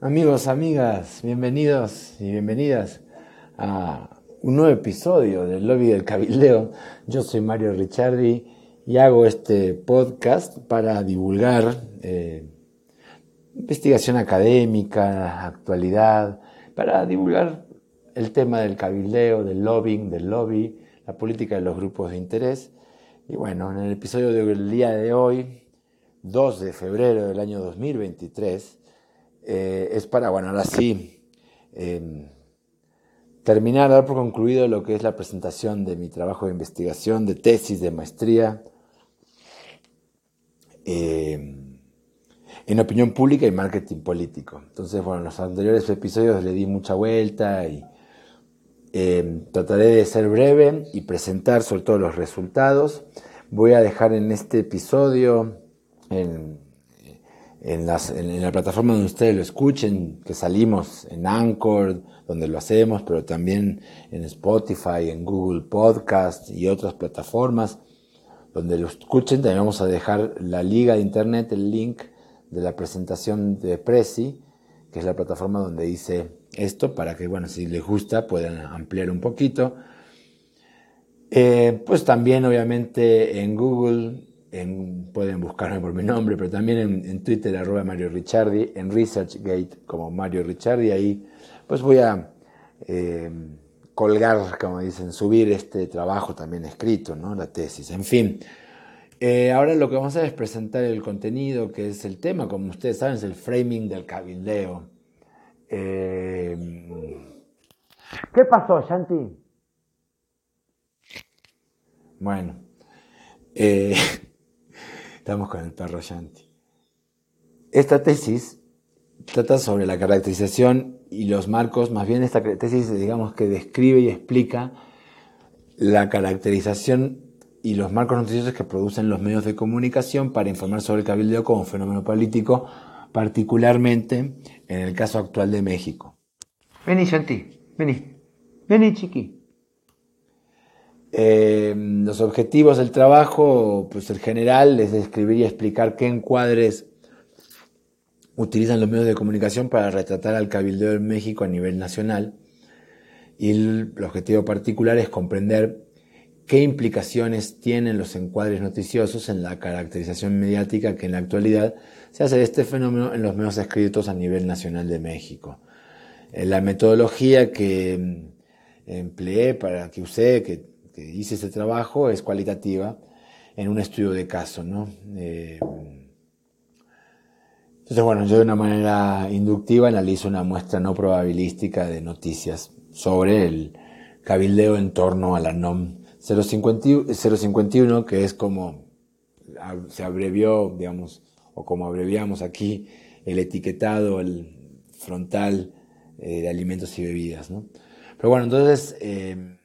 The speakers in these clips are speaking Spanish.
Amigos, amigas, bienvenidos y bienvenidas a un nuevo episodio del Lobby del Cabildeo. Yo soy Mario Ricciardi y hago este podcast para divulgar eh, investigación académica, actualidad, para divulgar el tema del cabildeo, del lobbying, del lobby, la política de los grupos de interés. Y bueno, en el episodio del día de hoy, 2 de febrero del año 2023, eh, es para, bueno, ahora sí, em, terminar, dar por concluido lo que es la presentación de mi trabajo de investigación, de tesis, de maestría em, en opinión pública y marketing político. Entonces, bueno, en los anteriores episodios le di mucha vuelta y em, trataré de ser breve y presentar sobre todo los resultados. Voy a dejar en este episodio, en, en, las, en, la plataforma donde ustedes lo escuchen, que salimos en Anchor, donde lo hacemos, pero también en Spotify, en Google Podcast y otras plataformas donde lo escuchen. También vamos a dejar la liga de internet, el link de la presentación de Prezi, que es la plataforma donde hice esto, para que, bueno, si les gusta puedan ampliar un poquito. Eh, pues también, obviamente, en Google pueden buscarme por mi nombre, pero también en, Twitter, arroba Mario Ricciardi, en ResearchGate como Mario Ricciardi, ahí pues voy a eh, colgar, como dicen, subir este trabajo también escrito, ¿no? la tesis, en fin. Eh, ahora lo que vamos a hacer es presentar el contenido, que es el tema, como ustedes saben, es el framing del cabildeo. Eh, ¿Qué pasó, Shanti? Bueno, Estamos con el perro Shanti. Esta tesis trata sobre la caracterización y los marcos, más bien esta tesis digamos que describe y explica la caracterización y los marcos noticiosos que producen los medios de comunicación para informar sobre el cabildeo como fenómeno político, particularmente en el caso actual de México. Vení, Shanti, vení, vení, chiqui. Eh, los objetivos del trabajo, pues el general es describir y explicar qué encuadres utilizan los medios de comunicación para retratar al cabildeo en México a nivel nacional. Y el, objetivo particular es comprender qué implicaciones tienen los encuadres noticiosos en la caracterización mediática que en la actualidad se hace de este fenómeno en los medios escritos a nivel nacional de México. Eh, la metodología que mm, empleé para que usted, que hice ese trabajo es cualitativa en un estudio de caso, ¿no? Eh, entonces, bueno, yo de una manera inductiva analizo una muestra no probabilística de noticias sobre el cabildeo en torno a la NOM 051, que es como se abrevió, digamos, o como abreviamos aquí, el etiquetado, el frontal eh, de alimentos y bebidas, ¿no? Pero bueno, entonces... Eh,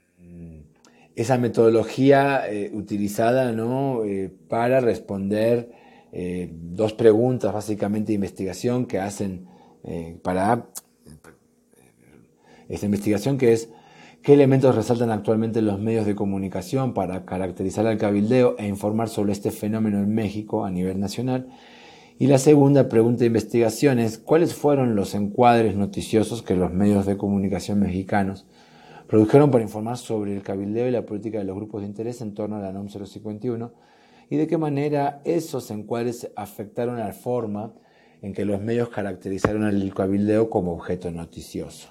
esa metodología eh, utilizada ¿no? Eh, para responder eh, dos preguntas básicamente de investigación que hacen para esta investigación que es qué elementos resaltan actualmente los medios de comunicación para caracterizar al cabildeo e informar sobre este fenómeno en México a nivel nacional. Y la segunda pregunta de investigación es cuáles fueron los encuadres noticiosos que los medios de comunicación mexicanos produjeron para informar sobre el cabildeo y la política de los grupos de interés en torno a la NOM 051 y de qué manera esos encuadres afectaron la forma en que los medios caracterizaron al cabildeo como objeto noticioso.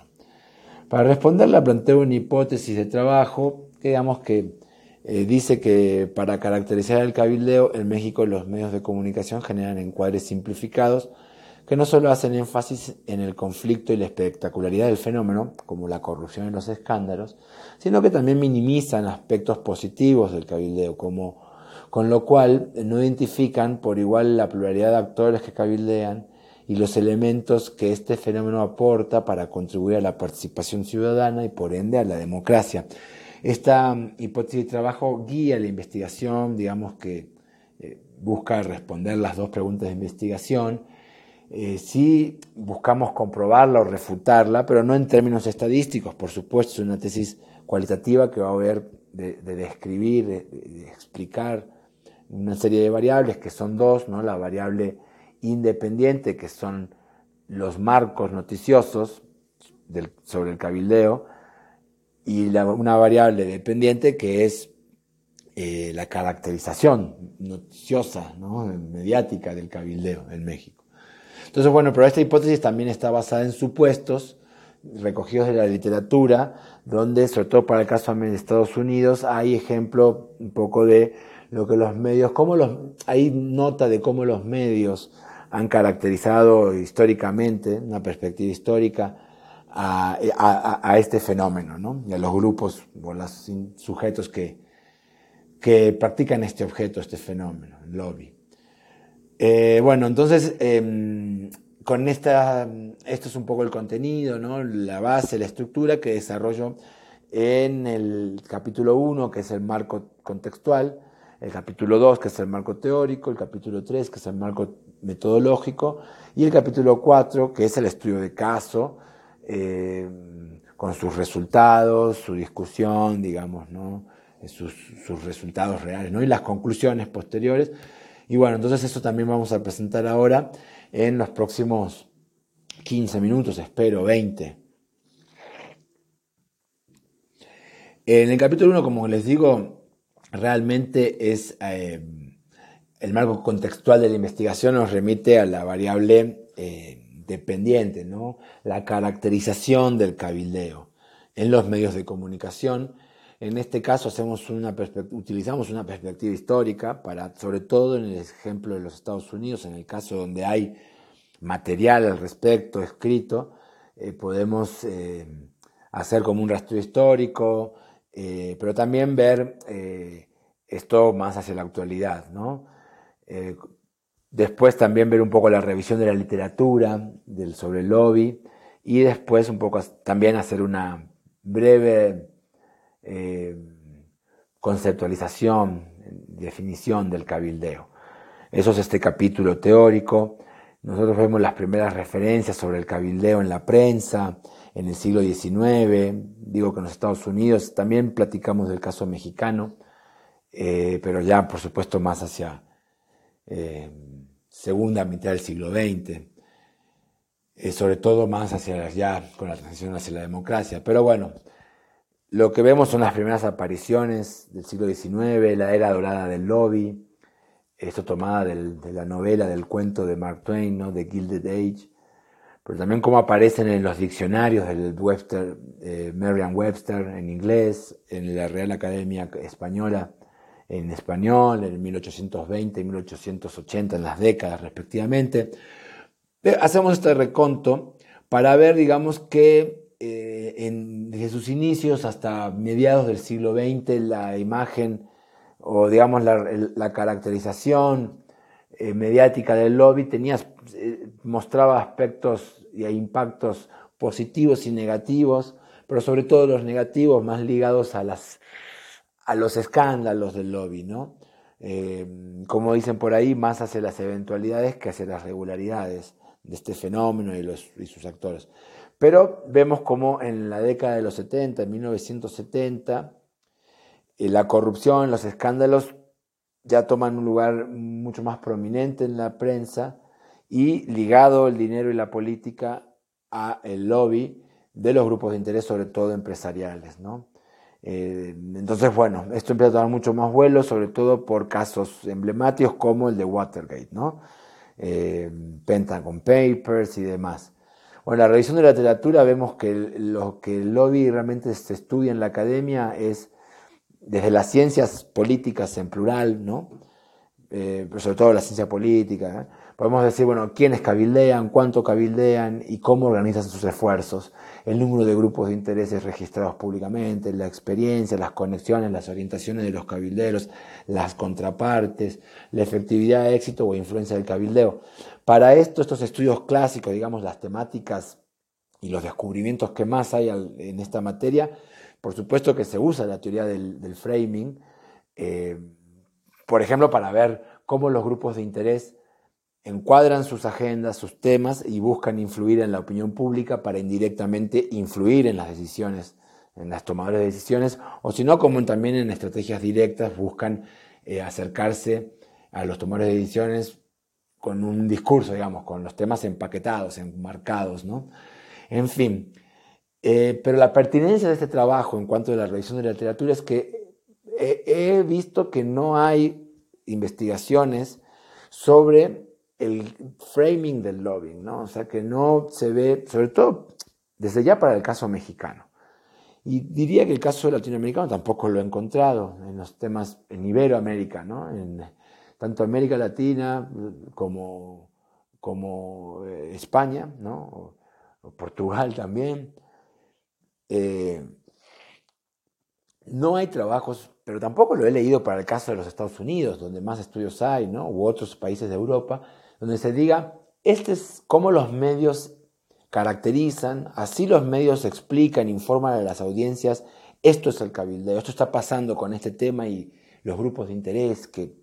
Para responderla planteo una hipótesis de trabajo que digamos que eh, dice que para caracterizar el cabildeo en México los medios de comunicación generan encuadres simplificados que no solo hacen énfasis en el conflicto y la espectacularidad del fenómeno, como la corrupción y los escándalos, sino que también minimizan aspectos positivos del cabildeo, como, con lo cual no identifican por igual la pluralidad de actores que cabildean y los elementos que este fenómeno aporta para contribuir a la participación ciudadana y por ende a la democracia. Esta mm, hipótesis de trabajo guía la investigación, digamos que eh, busca responder las dos preguntas de investigación, eh, sí buscamos comprobarla o refutarla, pero no en términos estadísticos, por supuesto, es una tesis cualitativa que va a haber de, describir, de, explicar una serie de variables que son dos, ¿no? la variable independiente, que son los marcos noticiosos sobre el cabildeo y una variable dependiente que es eh, la caracterización noticiosa, mediática del cabildeo en México. Entonces, bueno, pero esta hipótesis también está basada en supuestos recogidos de la literatura, donde, sobre todo para el caso de Estados Unidos, hay ejemplo un poco de lo que los medios, cómo los, hay nota de cómo los medios han caracterizado históricamente, una perspectiva histórica, a, este fenómeno, ¿no? Y a los grupos o los sujetos que, que practican este objeto, este fenómeno, el lobby. Eh, bueno, entonces, em, con esta, esto es un poco el contenido, ¿no? la base, la estructura que desarrollo en el capítulo 1, que es el marco contextual, el capítulo 2, que es el marco teórico, el capítulo 3, que es el marco metodológico, y el capítulo 4, que es el estudio de caso, eh, con sus resultados, su discusión, digamos, ¿no? sus, sus resultados reales, ¿no? y las conclusiones posteriores. Y bueno, entonces eso también vamos a presentar ahora en los próximos 15 minutos, espero, 20. En el capítulo 1, como les digo, realmente es eh, el marco contextual de la investigación nos remite a la variable eh, dependiente, ¿no? la caracterización del cabildeo en los medios de comunicación. En este caso hacemos una utilizamos una perspectiva histórica para, sobre todo en el ejemplo de los Estados Unidos, en el caso donde hay material al respecto escrito, eh, podemos hacer como un rastro histórico, eh, pero también ver eh, esto más hacia la actualidad, ¿no? Eh, después también ver un poco la revisión de la literatura del, sobre el lobby y después un poco también hacer una breve conceptualización, definición del cabildeo. Eso es este capítulo teórico. Nosotros vemos las primeras referencias sobre el cabildeo en la prensa, en el siglo XIX, digo que en los Estados Unidos, también platicamos del caso mexicano, eh, pero ya por supuesto más hacia eh, segunda mitad del siglo XX, eh, sobre todo más hacia ya con la transición hacia la democracia. Pero bueno, lo que vemos son las primeras apariciones del siglo XIX, la era dorada del lobby, esto tomada de la novela, del cuento de Mark Twain, ¿no? de Gilded Age, pero también cómo aparecen en los diccionarios del Webster, eh, Merriam-Webster en inglés, en la Real Academia Española en español, en 1820 y 1880, en las décadas respectivamente. Hacemos este reconto para ver, digamos, que eh, en, desde sus inicios hasta mediados del siglo XX la imagen o, digamos, la, caracterización eh, mediática del lobby tenía, eh, mostraba aspectos y impactos positivos y negativos, pero sobre todo los negativos más ligados a, las, a los escándalos del lobby, ¿no? Como dicen por ahí, más hacia las eventualidades que hacia las regularidades de este fenómeno y sus actores. Pero vemos como en la década de los 70, en 1970, la corrupción, los escándalos ya toman un lugar mucho más prominente en la prensa y ligado el dinero y la política a el lobby de los grupos de interés, sobre todo empresariales. ¿no? Eh, entonces, bueno, esto empieza a tomar mucho más vuelo, sobre todo por casos emblemáticos como el de Watergate, ¿no? Eh, Pentagon Papers y demás. Bueno, la revisión de la literatura vemos que lo que el lobby realmente se estudia en la academia es desde las ciencias políticas en plural, ¿no? Eh, pero sobre todo la ciencia política, ¿eh? Podemos decir, bueno, quiénes cabildean, cuánto cabildean y cómo organizan sus esfuerzos, el número de grupos de intereses registrados públicamente, la experiencia, las conexiones, las orientaciones de los cabilderos, las contrapartes, la efectividad, éxito o influencia del cabildeo. Para esto, estos estudios clásicos, digamos, las temáticas y los descubrimientos que más hay en esta materia, por supuesto que se usa la teoría del, framing, eh, por ejemplo, para ver cómo los grupos de interés encuadran sus agendas, sus temas y buscan influir en la opinión pública para indirectamente influir en las decisiones, en las tomadoras de decisiones, o si no, como también en estrategias directas buscan eh, acercarse a los tomadores de decisiones con un discurso, digamos, con los temas empaquetados, enmarcados, ¿no? En fin, eh, pero la pertinencia de este trabajo en cuanto a la revisión de la literatura es que he visto que no hay investigaciones sobre el framing del lobbying, ¿no? O sea, que no se ve, sobre todo desde ya para el caso mexicano. Y diría que el caso latinoamericano tampoco lo he encontrado en los temas en Iberoamérica, ¿no? En, tanto América Latina como, como eh, España, ¿no? O, Portugal también. Eh, no hay trabajos, pero tampoco lo he leído para el caso de los Estados Unidos, donde más estudios hay, ¿no? u otros países de Europa, donde se diga, este es cómo los medios caracterizan, así los medios explican, informan a las audiencias, esto es el cabildeo, esto está pasando con este tema y los grupos de interés, que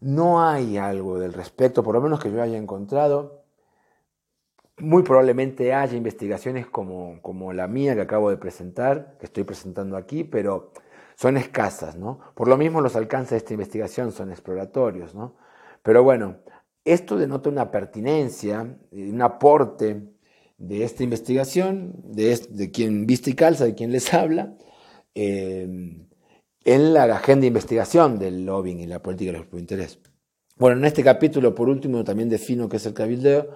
no hay algo del respecto, por lo menos que yo haya encontrado. Muy probablemente haya investigaciones como, como la mía que acabo de presentar, que estoy presentando aquí, pero son escasas, ¿no? Por lo mismo los alcances de esta investigación son exploratorios, ¿no? Pero bueno, esto denota una pertinencia, un aporte de esta investigación, de, quien viste y calza, de quien les habla, eh, en la agenda de investigación del lobbying y la política de los interés. Bueno, en este capítulo, por último, también defino qué es el cabildeo.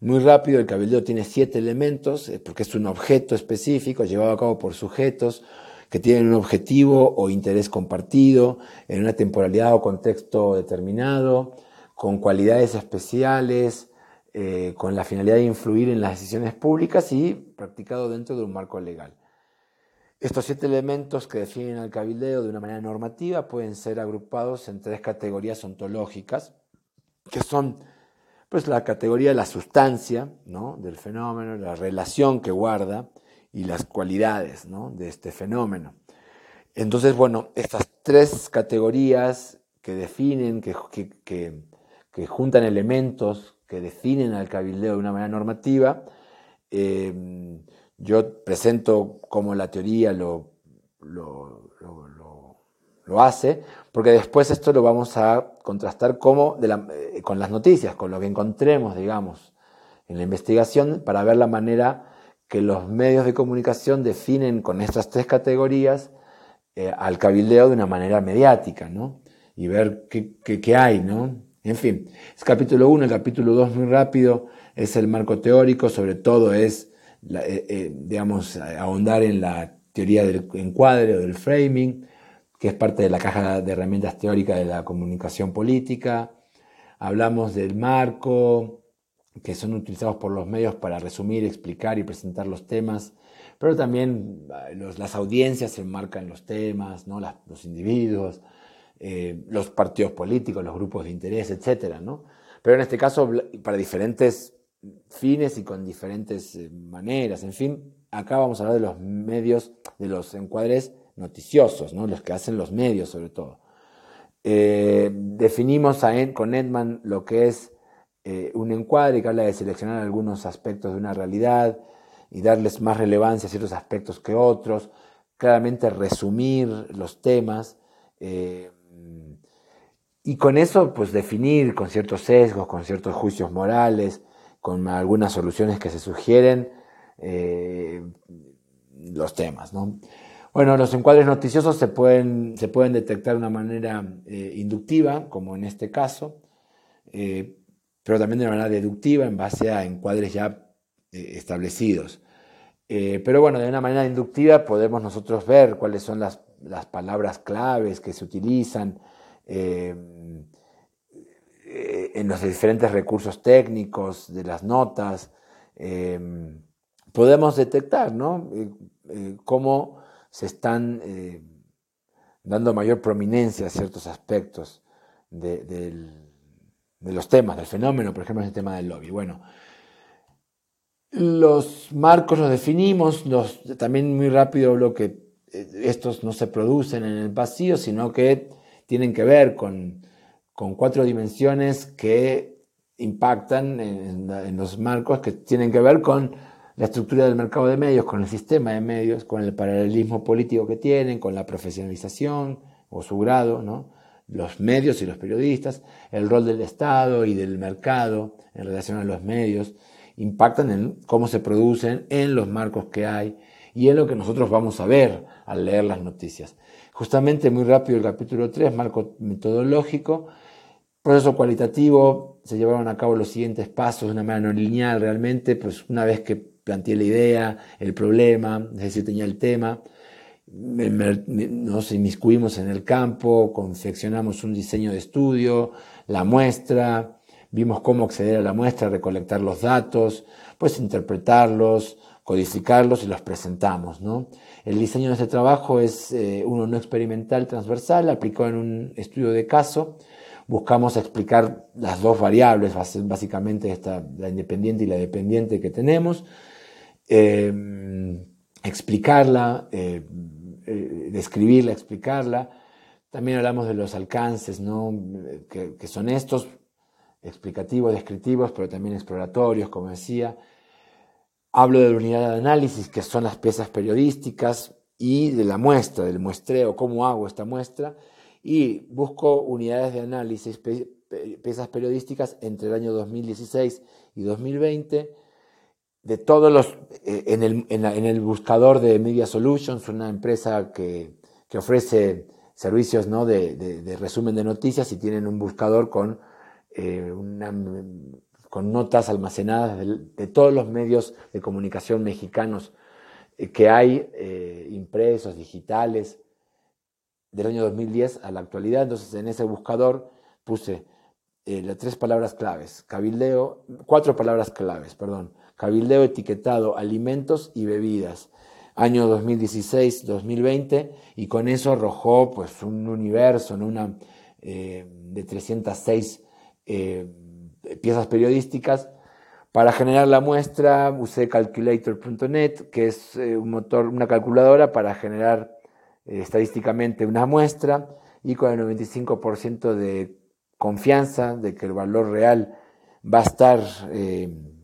Muy rápido, el cabildeo tiene siete elementos, eh, porque es un objeto específico llevado a cabo por sujetos que tienen un objetivo o interés compartido en una temporalidad o contexto determinado, con cualidades especiales, eh, con la finalidad de influir en las decisiones públicas y practicado dentro de un marco legal. Estos siete elementos que definen al cabildeo de una manera normativa pueden ser agrupados en tres categorías ontológicas, que son pues, la categoría de la sustancia ¿no? del fenómeno, la relación que guarda y las cualidades de este fenómeno. Entonces, bueno, estas tres categorías que definen, que que juntan elementos que definen al cabildeo de una manera normativa. Eh, yo presento cómo la teoría lo, lo, hace, porque después esto lo vamos a contrastar como eh, con las noticias, con lo que encontremos, digamos, en la investigación, para ver la manera que los medios de comunicación definen con estas tres categorías eh, al cabildeo de una manera mediática, ¿no? Y ver qué, qué hay, ¿no? En fin, es capítulo 1, el capítulo 2 muy rápido, es el marco teórico, sobre todo es, eh, eh, digamos, ahondar en la teoría del encuadre o del framing, que es parte de la caja de herramientas teóricas de la comunicación política. Hablamos del marco, que son utilizados por los medios para resumir, explicar y presentar los temas, pero también eh, las audiencias se enmarcan los temas, ¿no? los individuos, eh, los partidos políticos, los grupos de interés, etc. ¿no? Pero en este caso, para diferentes fines y con diferentes eh, maneras, en fin, acá vamos a hablar de los medios, de los encuadres noticiosos, ¿no? los que hacen los medios sobre todo. Eh, definimos con Edman lo que es un encuadre que habla de seleccionar algunos aspectos de una realidad y darles más relevancia a ciertos aspectos que otros, claramente resumir los temas. Y con eso, pues definir con ciertos sesgos, con ciertos juicios morales, con algunas soluciones que se sugieren, eh, los temas. ¿no? Bueno, los encuadres noticiosos se pueden, se pueden detectar de una manera eh, inductiva, como en este caso, eh, pero también de una manera deductiva en base a encuadres ya establecidos. Pero bueno, de una manera inductiva podemos nosotros ver cuáles son las, las palabras claves que se utilizan, eh, en los diferentes recursos técnicos, de las notas, eh, podemos detectar eh, cómo se están dando mayor prominencia a ciertos aspectos de, los temas, del fenómeno, por ejemplo, el tema del lobby. Bueno, los marcos los definimos, también muy rápido lo que estos no se producen en el vacío, sino que tienen que ver con, cuatro dimensiones que impactan en, los marcos, que tienen que ver con la estructura del mercado de medios, con el sistema de medios, con el paralelismo político que tienen, con la profesionalización o su grado, ¿no? los medios y los periodistas, el rol del Estado y del mercado en relación a los medios, impactan en cómo se producen, en los marcos que hay y en lo que nosotros vamos a ver al leer las noticias. Justamente muy rápido el capítulo 3, marco metodológico, proceso cualitativo, se llevaron a cabo los siguientes pasos de una manera no lineal realmente, pues una vez que planteé la idea, el problema, es decir, tenía el tema, nos inmiscuimos en el campo, confeccionamos un diseño de estudio, la muestra, vimos cómo acceder a la muestra, recolectar los datos, pues interpretarlos, codificarlos y los presentamos. ¿no? El diseño de este trabajo es eh, uno no experimental transversal, aplicado en un estudio de caso. Buscamos explicar las dos variables, básicamente esta, la independiente y la dependiente que tenemos, eh, explicarla, eh, describirla, explicarla. También hablamos de los alcances, ¿no? que son estos, explicativos, descriptivos, pero también exploratorios, como decía. Hablo de la unidad de análisis, que son las piezas periodísticas, y de la muestra, del muestreo, cómo hago esta muestra, y busco unidades de análisis, piezas periodísticas entre el año 2016 y 2020, de todos los, eh, en el, en, el buscador de Media Solutions, una empresa que, que ofrece servicios ¿no? de, de, resumen de noticias y tienen un buscador con eh, con notas almacenadas de, todos los medios de comunicación mexicanos eh, que hay, eh, impresos, digitales, del año 2010 a la actualidad. Entonces en ese buscador puse las tres palabras claves, cabildeo, cuatro palabras claves, perdón, cabildeo etiquetado, alimentos y bebidas año 2016-2020 y con eso arrojó pues un universo, de 306 eh, piezas periodísticas. Para generar la muestra usé calculator.net, que es eh, un motor, una calculadora para generar eh, estadísticamente una muestra y con el 95% de confianza de que el valor real va a estar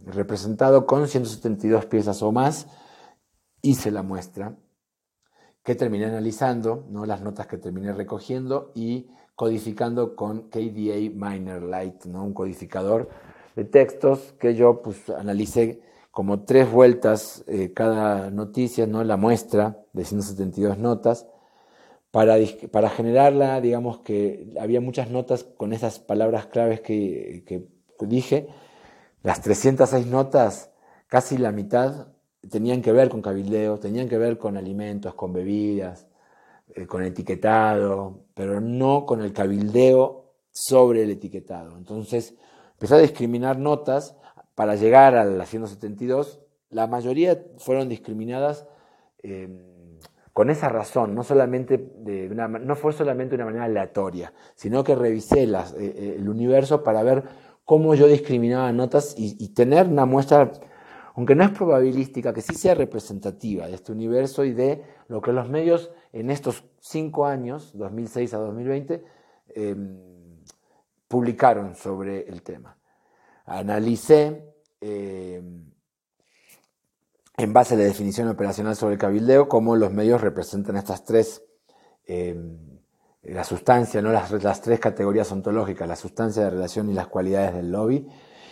representado con 172 piezas o más, hice la muestra que terminé analizando, ¿no? las notas que terminé recogiendo y codificando con KDA Miner Lite, ¿no? un codificador de textos que yo pues, analicé como tres vueltas eh, cada noticia, ¿no? la muestra de 172 notas, para, para generarla, digamos que había muchas notas con esas palabras claves que, que dije, las 306 notas, casi la mitad tenían que ver con cabildeo, tenían que ver con alimentos, con bebidas, eh, con etiquetado, pero no con el cabildeo sobre el etiquetado. Entonces, empezó a discriminar notas para llegar a la 172. La mayoría fueron discriminadas em, con esa razón, no, solamente de no fue solamente de una manera aleatoria, sino que revisé eh, eh, el universo para ver cómo yo discriminaba notas y tener una muestra aunque no es probabilística, que sí sea representativa de este universo y de lo que los medios en estos cinco años, 2006 a 2020, em, publicaron sobre el tema. Analicé, em, en base a la definición operacional sobre el cabildeo, cómo los medios representan estas tres, em, la sustancia, ¿no? Las, las tres categorías ontológicas, la sustancia de relación y las cualidades del lobby.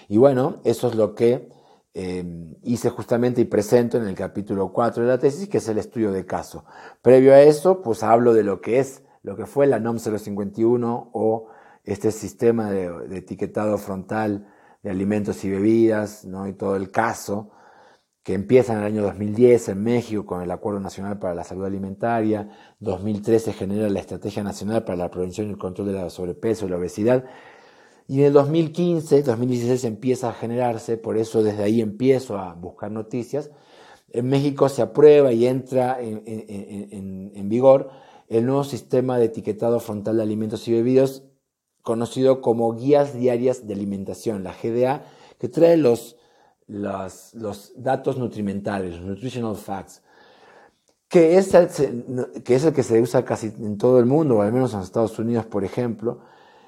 Y bueno, eso es lo que Em, hice justamente y presento en el capítulo 4 de la tesis, que es el estudio de caso. Previo a eso, pues hablo de lo que es, lo que fue la NOM 051 o este sistema de, etiquetado frontal de alimentos y bebidas, ¿no? y todo el caso, que empieza en el año 2010 en México con el Acuerdo Nacional para la Salud Alimentaria, 2013 genera la Estrategia Nacional para la Prevención y el Control de la Sobrepeso y la Obesidad, y en el 2015, 2016 empieza a generarse, por eso desde ahí empiezo a buscar noticias. En México se aprueba y entra en, vigor el nuevo sistema de etiquetado frontal de alimentos y bebidas, conocido como Guías Diarias de Alimentación, la GDA, que trae los, los, datos nutrimentales, los nutritional facts, que es, el, que es el que se usa casi en todo el mundo, o al menos en Estados Unidos, por ejemplo,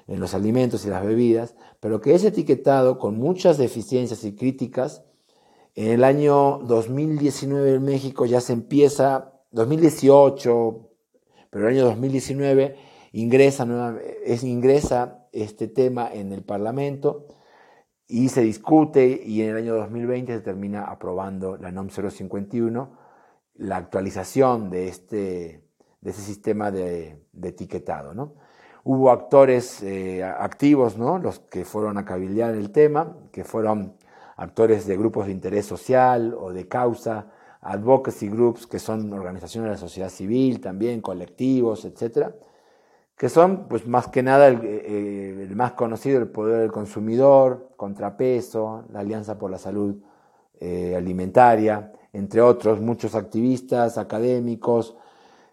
en los alimentos y las bebidas, pero que es etiquetado con muchas deficiencias y críticas. En el año 2019 en México ya se empieza, 2018, pero el año 2019 ingresa, es, ingresa este tema en el Parlamento y se discute y en el año 2020 se termina aprobando la NOM 051, la actualización de este, de ese sistema de, etiquetado. ¿no? Hubo actores eh, activos, ¿no? los que fueron a cabildear el tema, que fueron actores de grupos de interés social o de causa, advocacy groups, que son organizaciones de la sociedad civil, también colectivos, etcétera, que son, pues más que nada, el, eh, más conocido, el poder del consumidor, contrapeso, la Alianza por la Salud eh, Alimentaria, entre otros, muchos activistas, académicos,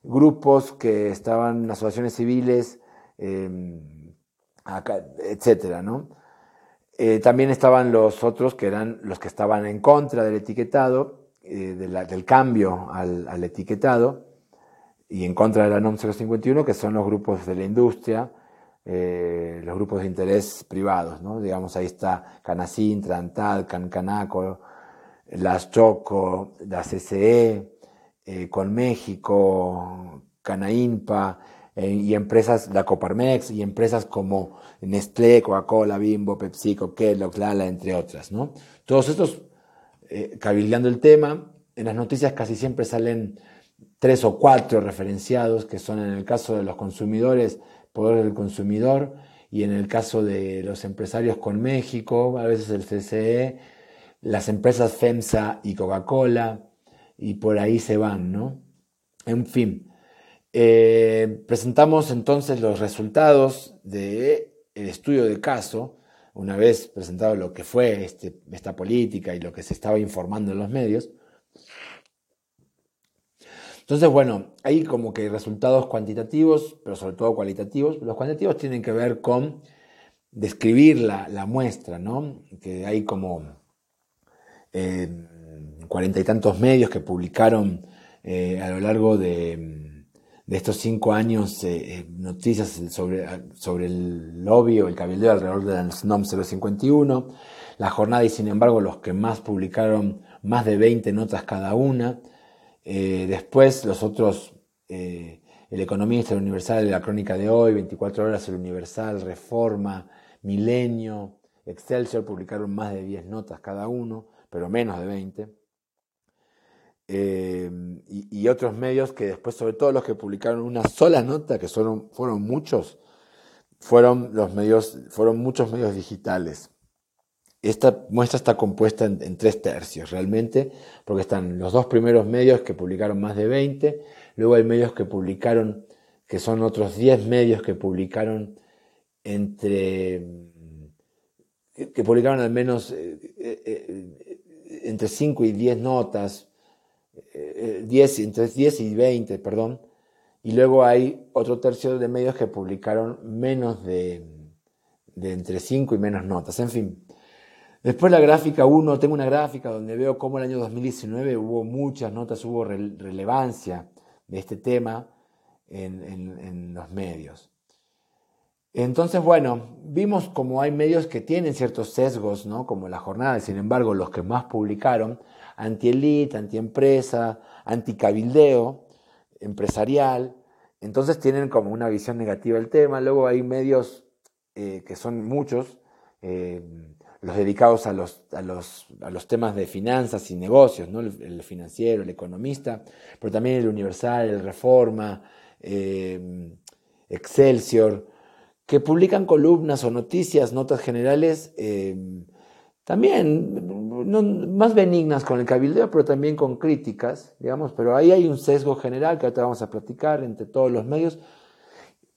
grupos que estaban asociaciones civiles, eh, etcétera, ¿no? Eh, también estaban los otros que eran los que estaban en contra del etiquetado, eh, del cambio al, etiquetado, y en contra de la NOM 051, que son los grupos de la industria, eh, los grupos de interés privados, ¿no? Digamos, ahí está Canacín, Trantal, Cancanaco, Las Choco, la CCE, Con México, Canaimpa, y empresas, la Coparmex, y empresas como Nestlé, Coca-Cola, Bimbo, PepsiCo, Kellogg, Lala, entre otras. ¿no? Todos estos, eh, cabildeando el tema, en las noticias casi siempre salen tres o cuatro referenciados, que son en el caso de los consumidores, poder del consumidor, y en el caso de los empresarios con México, a veces el CCE, las empresas FEMSA y Coca-Cola, y por ahí se van, ¿no? En fin, eh, presentamos entonces los resultados de el estudio de caso, una vez presentado lo que fue este, esta política y lo que se estaba informando en los medios. Entonces, bueno, hay como que resultados cuantitativos, pero sobre todo cualitativos. Los cuantitativos tienen que ver con describir la, muestra, ¿no? Que hay como eh, cuarenta y tantos medios que publicaron eh, a lo largo de de estos cinco años eh, eh, noticias sobre, sobre el lobby o el cabildeo alrededor de la NOM 051, la jornada y sin embargo los que más publicaron más de 20 notas cada una, eh, después los otros, el Economista, el Universal, la Crónica de Hoy, 24 Horas, el Universal, Reforma, Milenio, Excelsior publicaron más de 10 notas cada uno, pero menos de 20. Em, y, otros medios que después, sobre todo los que publicaron una sola nota, que fueron, muchos, fueron los medios, fueron muchos medios digitales. Esta muestra está compuesta en, tres tercios realmente, porque están los dos primeros medios que publicaron más de 20, luego hay medios que publicaron, que son otros 10 medios que publicaron entre, que, publicaron al menos eh, eh, eh, entre 5 y 10 notas, 10, entre 10 y 20, perdón, y luego hay otro tercio de medios que publicaron menos de, entre 5 y menos notas, en fin. Después la gráfica 1, tengo una gráfica donde veo cómo el año 2019 hubo muchas notas, hubo relevancia de este tema en, en los medios. Entonces, bueno, vimos como hay medios que tienen ciertos sesgos, ¿no? como la jornada, sin embargo, los que más publicaron anti-elite, anti-empresa, anti-cabildeo empresarial. Entonces tienen como una visión negativa del tema. Luego hay medios eh, que son muchos, eh, los dedicados a los, a, los, a los, temas de finanzas y negocios, ¿no? el, financiero, el economista, pero también el Universal, el Reforma, eh, Excelsior, que publican columnas o noticias, notas generales también más benignas con el cabildeo, pero también con críticas, digamos, pero ahí hay un sesgo general que ahorita vamos a platicar entre todos los medios.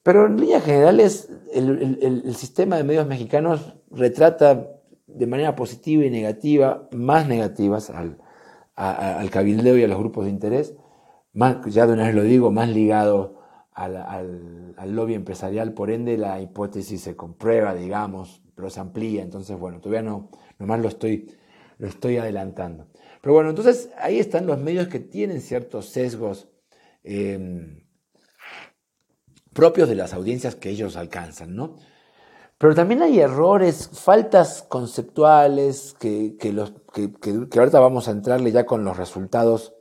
Pero en líneas generales, el, el, sistema de medios mexicanos retrata de manera positiva y negativa, más negativas al, al cabildeo y a los grupos de interés, más, ya de una vez lo digo, más ligado al, al, al lobby empresarial, por ende la hipótesis se comprueba, digamos, pero se amplía, entonces bueno, todavía no, Nomás lo estoy, lo estoy adelantando. Pero bueno, entonces ahí están los medios que tienen ciertos sesgos em, propios de las audiencias que ellos alcanzan, ¿no? Pero también hay errores, faltas conceptuales que, los, que, que, ahorita vamos a entrarle ya con los resultados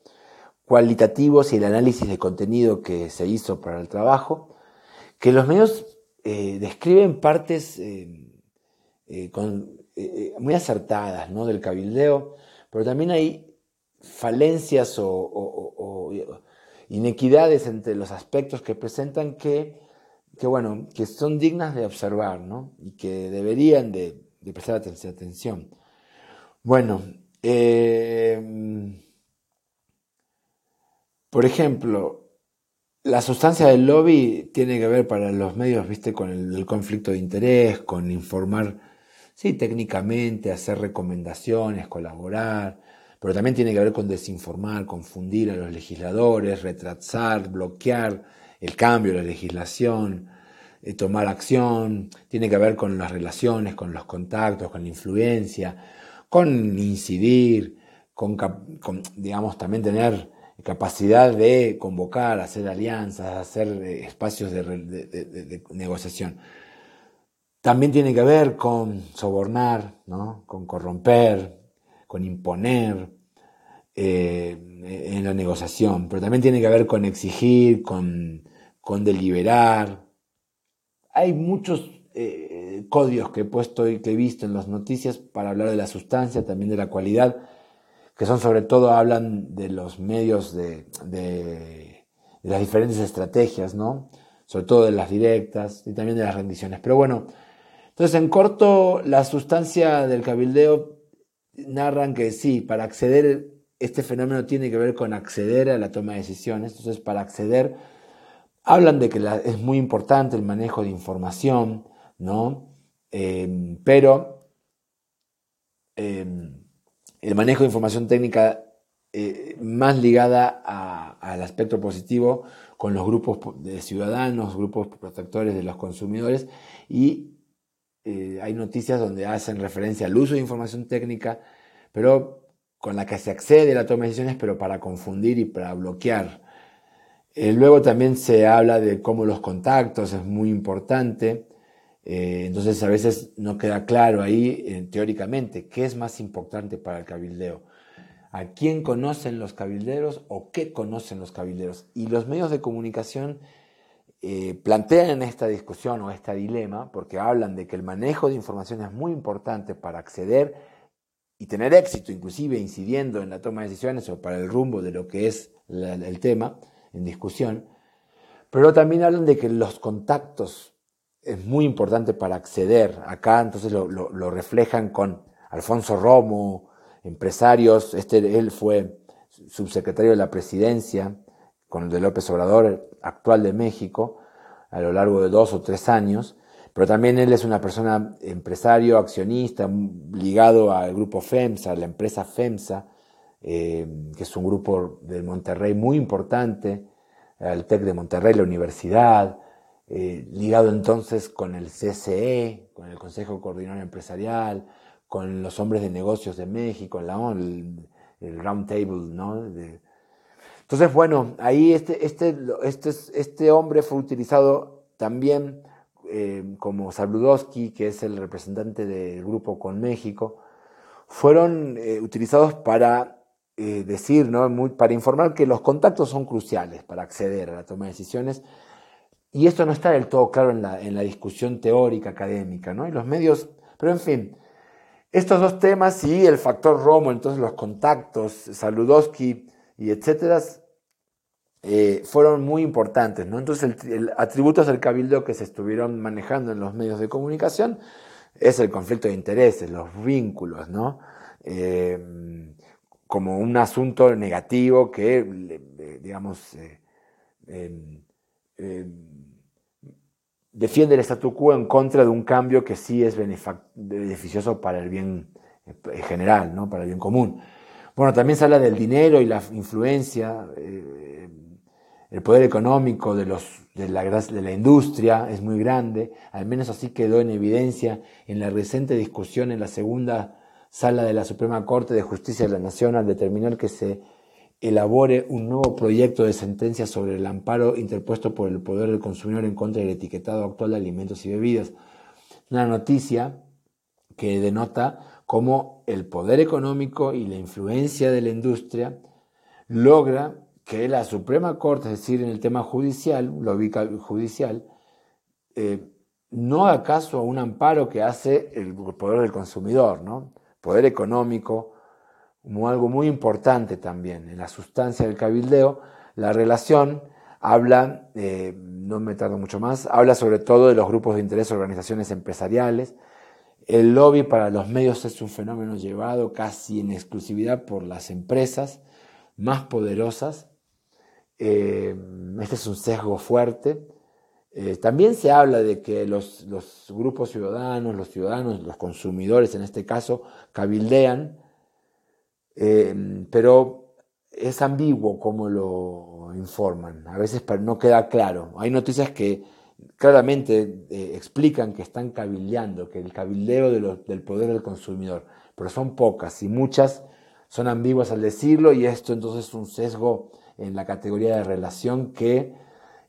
cualitativos y el análisis de contenido que se hizo para el trabajo, que los medios eh, describen partes eh, eh, muy acertadas ¿no? del cabildeo, pero también hay falencias o, inequidades entre los aspectos que presentan que, que, bueno, que son dignas de observar ¿no? y que deberían de, prestar atención. Bueno, por ejemplo, la sustancia del lobby tiene que ver para los medios, viste, con el, conflicto de interés, con informar, sí, técnicamente, hacer recomendaciones, colaborar, pero también tiene que ver con desinformar, confundir a los legisladores, retrasar, bloquear el cambio de la legislación, eh, tomar acción, tiene que ver con las relaciones, con los contactos, con la influencia, con incidir, con digamos, también tener capacidad de convocar, hacer alianzas, hacer eh, espacios de, negociación. También tiene que ver con sobornar, con corromper, con imponer eh, en la negociación, pero también tiene que ver con exigir, con, deliberar. Hay muchos eh, códigos que he puesto y que he visto en las noticias para hablar de la sustancia, también de la cualidad que son sobre todo, hablan de los medios de, las diferentes estrategias, ¿no? Sobre todo de las directas y también de las rendiciones. Pero bueno, entonces en corto, la sustancia del cabildeo narran que sí, para acceder, este fenómeno tiene que ver con acceder a la toma de decisiones. Entonces, para acceder, hablan de que es muy importante el manejo de información, ¿no? Eh, pero eh, el manejo de información técnica eh, más ligada al aspecto positivo con los grupos de ciudadanos, grupos protectores de los consumidores y eh, hay noticias donde hacen referencia al uso de información técnica, pero con la que se accede a la toma de decisiones, pero para confundir y para bloquear. Eh, luego también se habla de cómo los contactos es muy importante. Eh, entonces a veces no queda claro ahí teóricamente qué es más importante para el cabildeo. ¿A quién conocen los cabilderos o qué conocen los cabilderos? Y los medios de comunicación eh, plantean esta discusión o este dilema porque hablan de que el manejo de información es muy importante para acceder y tener éxito, inclusive incidiendo en la toma de decisiones o para el rumbo de lo que es el tema en discusión, pero también hablan de que los contactos es muy importante para acceder. Acá entonces lo, reflejan con Alfonso Romo, empresarios, este, él fue subsecretario de la presidencia con el de López Obrador, actual de México, a lo largo de dos o tres años, pero también él es una persona empresario, accionista, ligado al grupo FEMSA, la empresa FEMSA, eh, que es un grupo de Monterrey muy importante, el TEC de Monterrey, la universidad, eh, ligado entonces con el CCE, con el Consejo Coordinador Empresarial, con los hombres de negocios de México, la el, el Round Table, ¿no? Entonces, bueno, ahí este, este, este, este hombre fue utilizado también eh, como Sabludowski, que es el representante del grupo con México, fueron eh, utilizados para decir, ¿no? para informar que los contactos son cruciales para acceder a la toma de decisiones y esto no está del todo claro en la, en la discusión teórica académica, ¿no? Y los medios, pero en fin, estos dos temas y el factor Romo, entonces los contactos, Saludowski y etcétera, eh, fueron muy importantes, ¿no? Entonces, el, atributos del cabildo que se estuvieron manejando en los medios de comunicación es el conflicto de intereses, los vínculos, ¿no? Eh, como un asunto negativo que, digamos, eh, defiende el statu quo en contra de un cambio que sí es beneficioso para el bien eh, general, ¿no? para el bien común. Bueno, también se habla del dinero y la influencia, eh, el poder económico de, los, de, la, de la industria es muy grande, al menos así quedó en evidencia en la reciente discusión en la segunda sala de la Suprema Corte de Justicia de la Nación al determinar que se elabore un nuevo proyecto de sentencia sobre el amparo interpuesto por el Poder del Consumidor en contra del etiquetado actual de alimentos y bebidas. Una noticia que denota cómo el poder económico y la influencia de la industria logra que la Suprema Corte, es decir, en el tema judicial, lo judicial, eh, no haga caso a un amparo que hace el poder del consumidor, ¿no? Poder económico, como algo muy importante también en la sustancia del cabildeo, la relación habla, eh, no me tardo mucho más, habla sobre todo de los grupos de interés, organizaciones empresariales. El lobby para los medios es un fenómeno llevado casi en exclusividad por las empresas más poderosas. Eh, este es un sesgo fuerte. Eh, también se habla de que los, los, grupos ciudadanos, los ciudadanos, los consumidores en este caso, cabildean, pero es ambiguo cómo lo informan, a veces no queda claro. Hay noticias que claramente eh, explican que están cabildeando, que el cabildeo del poder del consumidor, pero son pocas y muchas son ambiguas al decirlo y esto entonces es un sesgo en la categoría de relación que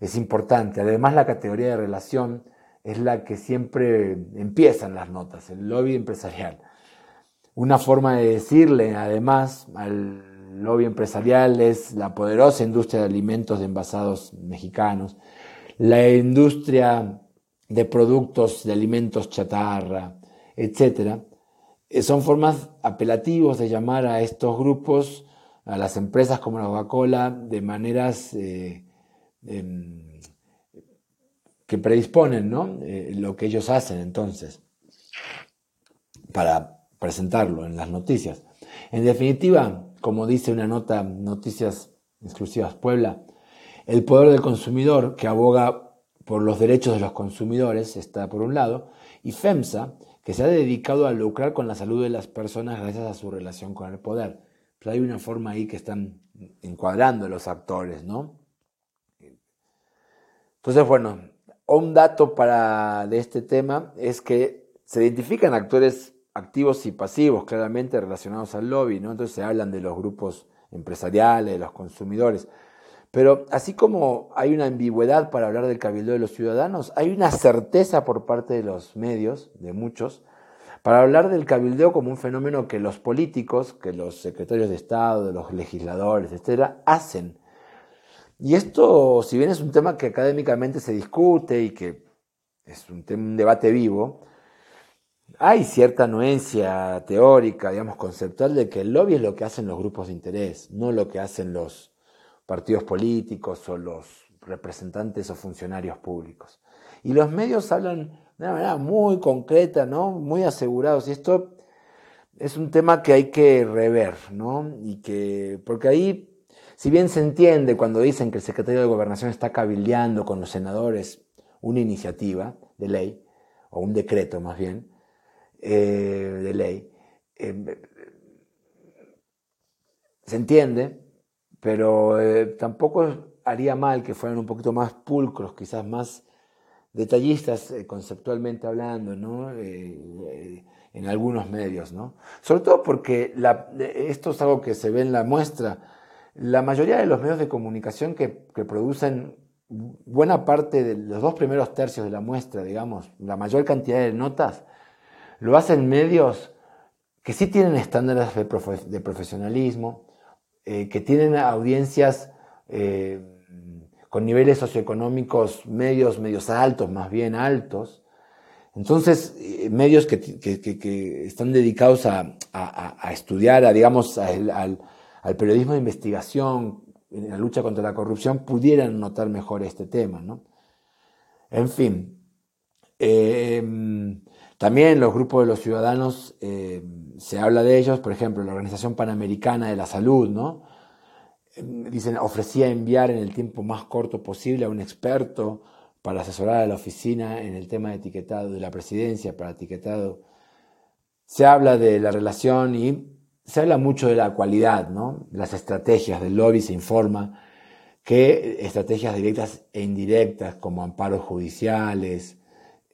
es importante. Además la categoría de relación es la que siempre empiezan las notas, el lobby empresarial. Una forma de decirle además al lobby empresarial es la poderosa industria de alimentos de envasados mexicanos, la industria de productos de alimentos chatarra, etc. Eh, son formas apelativos de llamar a estos grupos, a las empresas como la Coca-Cola, de maneras eh, em, que predisponen ¿no? Eh, lo que ellos hacen entonces para presentarlo en las noticias. En definitiva, como dice una nota Noticias Exclusivas Puebla, el poder del consumidor que aboga por los derechos de los consumidores está por un lado, y FEMSA, que se ha dedicado a lucrar con la salud de las personas gracias a su relación con el poder. Pero hay una forma ahí que están encuadrando los actores, ¿no? Entonces, bueno, un dato para de este tema es que se identifican actores activos y pasivos claramente relacionados al lobby, ¿no? Entonces se hablan de los grupos empresariales, de los consumidores. Pero así como hay una ambigüedad para hablar del cabildo de los ciudadanos, hay una certeza por parte de los medios, de muchos, para hablar del cabildeo como un fenómeno que los políticos, que los secretarios de Estado, de los legisladores, etcétera, hacen. Y esto, si bien es un tema que académicamente se discute y que es un, un debate vivo, hay cierta anuencia teórica, digamos, conceptual de que el lobby es lo que hacen los grupos de interés, no lo que hacen los partidos políticos o los representantes o funcionarios públicos. Y los medios hablan de una manera muy concreta, ¿no? Muy asegurados. Y esto es un tema que hay que rever, ¿no? Y que, porque ahí, si bien se entiende cuando dicen que el secretario de Gobernación está cabildeando con los senadores una iniciativa de ley, o un decreto más bien, eh, de ley. Eh, se entiende, pero eh, tampoco haría mal que fueran un poquito más pulcros, quizás más detallistas conceptualmente hablando, ¿no? en algunos medios, ¿no? Sobre todo porque esto es algo que se ve en la muestra. La mayoría de los medios de comunicación que producen buena parte de los dos primeros tercios de la muestra, digamos, la mayor cantidad de notas, lo hacen medios que sí tienen estándares de, profesionalismo, eh, que tienen audiencias eh, con niveles socioeconómicos medios, medios altos, más bien altos. Entonces, eh, medios que, están dedicados a, estudiar, a, digamos, al, periodismo de investigación, en la lucha contra la corrupción, pudieran notar mejor este tema. ¿no? En fin, también los grupos de los ciudadanos, eh, se habla de ellos, por ejemplo, la Organización Panamericana de la Salud, ¿no? Eh, dicen, ofrecía enviar en el tiempo más corto posible a un experto para asesorar a la oficina en el tema de etiquetado de la presidencia, para etiquetado. Se habla de la relación y se habla mucho de la cualidad, ¿no? Las estrategias del lobby se informa que estrategias directas e indirectas como amparos judiciales,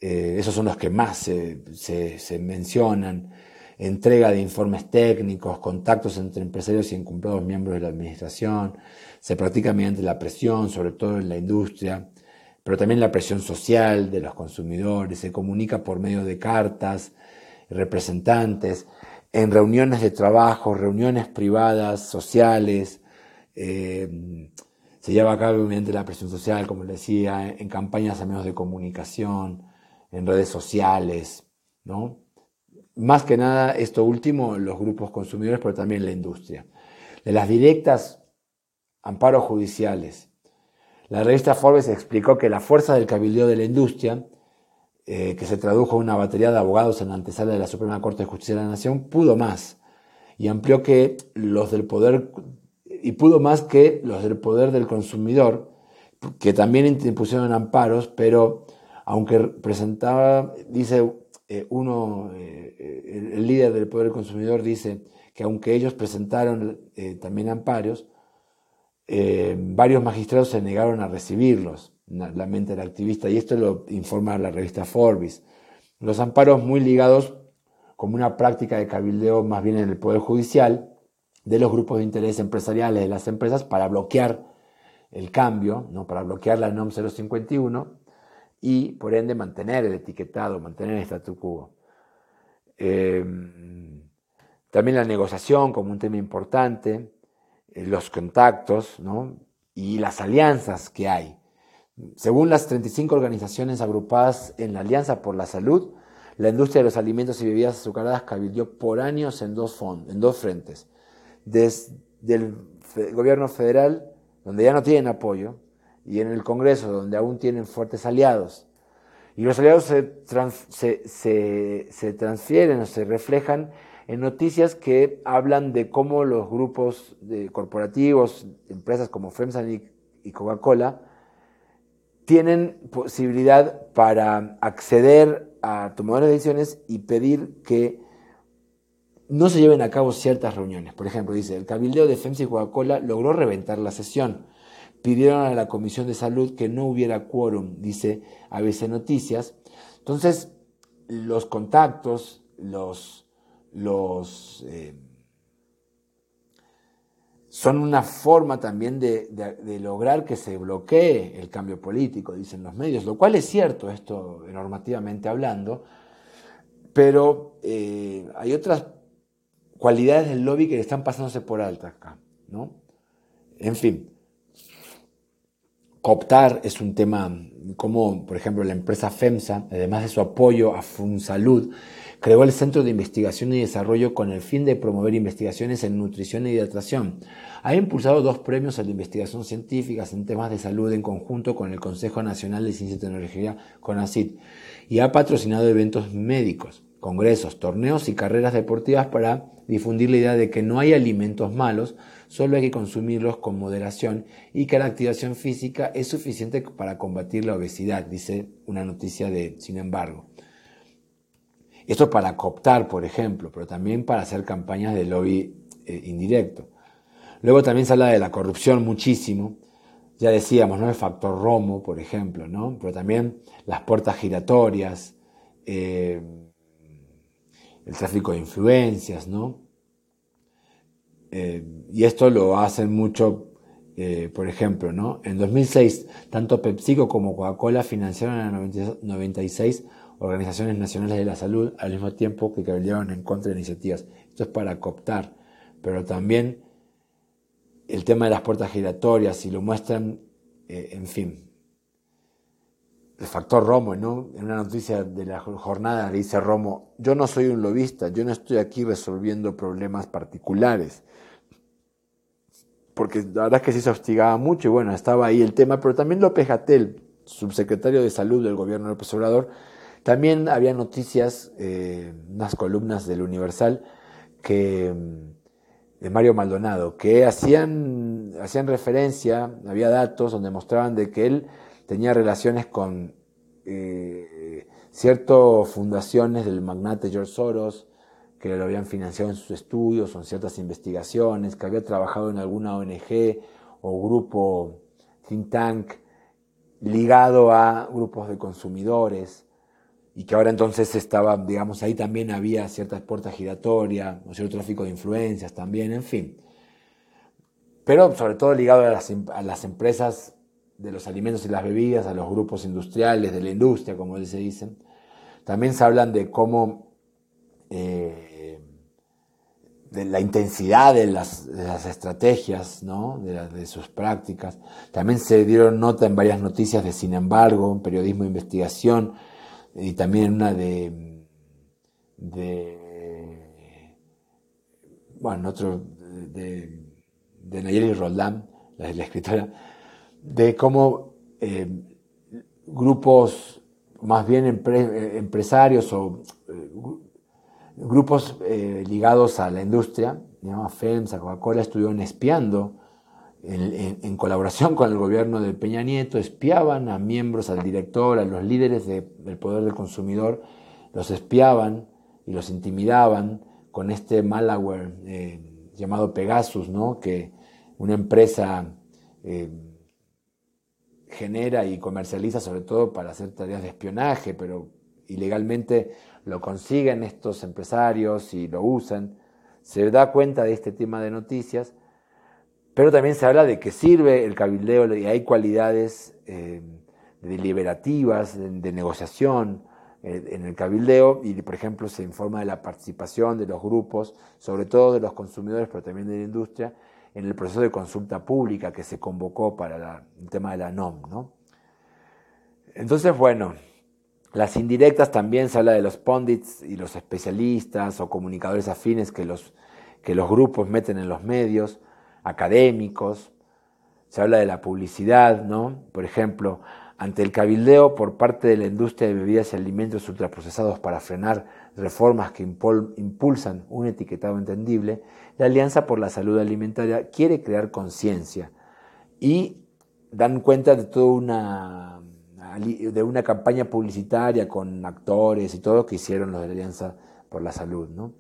eh, esos son los que más se, mencionan, entrega de informes técnicos, contactos entre empresarios y encumbrados miembros de la administración, se practica mediante la presión, sobre todo en la industria, pero también la presión social de los consumidores, se comunica por medio de cartas, representantes, en reuniones de trabajo, reuniones privadas, sociales, eh, se lleva a cabo mediante la presión social, como decía, en campañas a medios de comunicación, en redes sociales, ¿no? Más que nada, esto último, los grupos consumidores, pero también la industria. De las directas amparos judiciales. La revista Forbes explicó que la fuerza del cabildeo de la industria, eh, que se tradujo en una batería de abogados en la antesala de la Suprema Corte de Justicia de la Nación, pudo más y amplió que los del poder y pudo más que los del poder del consumidor, que también impusieron amparos, pero aunque presentaba, dice eh, uno, eh, el líder del poder del consumidor dice que aunque ellos presentaron eh, también amparos, varios magistrados se negaron a recibirlos, la mente del activista, y esto lo informa la revista Forbes. Los amparos muy ligados como una práctica de cabildeo más bien en el Poder Judicial de los grupos de interés empresariales de las empresas para bloquear el cambio, ¿no? para bloquear la NOM 051 y por ende mantener el etiquetado, mantener el statu quo. Em, también la negociación como un tema importante, eh, los contactos y las alianzas que hay. Según las 35 organizaciones agrupadas en la Alianza por la Salud, la industria de los alimentos y bebidas azucaradas cabildió por años en dos, en dos frentes. Desde el gobierno federal, donde ya no tienen apoyo, y en el Congreso, donde aún tienen fuertes aliados. Y los aliados se, se, transfieren o se reflejan en noticias que hablan de cómo los grupos de corporativos, empresas como FEMSA y Coca-Cola, tienen posibilidad para acceder a tomadores de decisiones y pedir que no se lleven a cabo ciertas reuniones. Por ejemplo, dice, el cabildeo de FEMSA y Coca-Cola logró reventar la sesión. Pidieron a la Comisión de Salud que no hubiera quórum, dice ABC Noticias. Entonces, los contactos, los, los eh, son una forma también de, lograr que se bloquee el cambio político, dicen los medios, lo cual es cierto esto normativamente hablando, pero eh, hay otras cualidades del lobby que le están pasándose por alta acá, ¿no? En fin, cooptar es un tema como, por ejemplo, la empresa FEMSA, además de su apoyo a FunSalud, creó el Centro de Investigación y Desarrollo con el fin de promover investigaciones en nutrición y hidratación. Ha impulsado dos premios a la investigación científica en temas de salud en conjunto con el Consejo Nacional de Ciencia y Tecnología, CONACYT, y ha patrocinado eventos médicos, congresos, torneos y carreras deportivas para difundir la idea de que no hay alimentos malos, solo hay que consumirlos con moderación y que la activación física es suficiente para combatir la obesidad, dice una noticia de Sin embargo. Esto para cooptar, por ejemplo, pero también para hacer campañas de lobby eh, indirecto. Luego también se habla de la corrupción muchísimo. Ya decíamos, ¿no? El factor Romo, por ejemplo, ¿no? Pero también las puertas giratorias, eh, el tráfico de influencias, ¿no? Eh, y esto lo hacen mucho, por ejemplo, ¿no? En 2006, tanto PepsiCo como Coca-Cola financiaron el 96 organizaciones nacionales de la salud al mismo tiempo que cabildeaban en contra de iniciativas. Esto es para cooptar, pero también el tema de las puertas giratorias, si lo muestran, eh, en fin. El factor Romo, ¿no? En una noticia de la jornada dice Romo, yo no soy un lobista, yo no estoy aquí resolviendo problemas particulares. Porque la verdad es que sí se hostigaba mucho y bueno, estaba ahí el tema, pero también López Gatel, subsecretario de Salud del gobierno López Obrador, también había noticias, eh, unas columnas del Universal que, de Mario Maldonado, que hacían, hacían referencia, había datos donde mostraban de que él tenía relaciones con eh, ciertas fundaciones del magnate George Soros, que lo habían financiado en sus estudios o en ciertas investigaciones, que había trabajado en alguna ONG o grupo think tank ligado a grupos de consumidores y que ahora entonces estaba, digamos, ahí también había ciertas puertas giratorias, o cierto tráfico de influencias también, en fin. Pero sobre todo ligado a las, a las, empresas de los alimentos y las bebidas, a los grupos industriales, de la industria, como se dicen. También se hablan de cómo, eh, de la intensidad de las, estrategias, ¿no? de, sus prácticas. También se dieron nota en varias noticias de Sin embargo, periodismo de investigación, y también una de, de bueno, otro de, de Nayeli Roldán, la, la escritora, de cómo eh, grupos, más bien empresarios o eh, grupos eh, ligados a la industria, llama FEMSA, Coca-Cola, estuvieron espiando en, colaboración con el gobierno de Peña Nieto, espiaban a miembros, al director, a los líderes del poder del consumidor, los espiaban y los intimidaban con este malware llamado Pegasus, ¿no? que una empresa genera y comercializa sobre todo para hacer tareas de espionaje, pero ilegalmente lo consiguen estos empresarios y lo usan. Se da cuenta de este tema de noticias, pero también se habla de que sirve el cabildeo y hay cualidades eh, deliberativas, de, negociación eh, en el cabildeo y, por ejemplo, se informa de la participación de los grupos, sobre todo de los consumidores, pero también de la industria, en el proceso de consulta pública que se convocó para el tema de la NOM. ¿no? Entonces, bueno, las indirectas también se habla de los pundits y los especialistas o comunicadores afines que los, que los grupos meten en los medios, académicos, se habla de la publicidad, ¿no? Por ejemplo, ante el cabildeo por parte de la industria de bebidas y alimentos ultraprocesados para frenar reformas que impulsan un etiquetado entendible, la Alianza por la Salud Alimentaria quiere crear conciencia y dan cuenta de toda una, de una campaña publicitaria con actores y todo que hicieron los de la Alianza por la Salud. ¿no?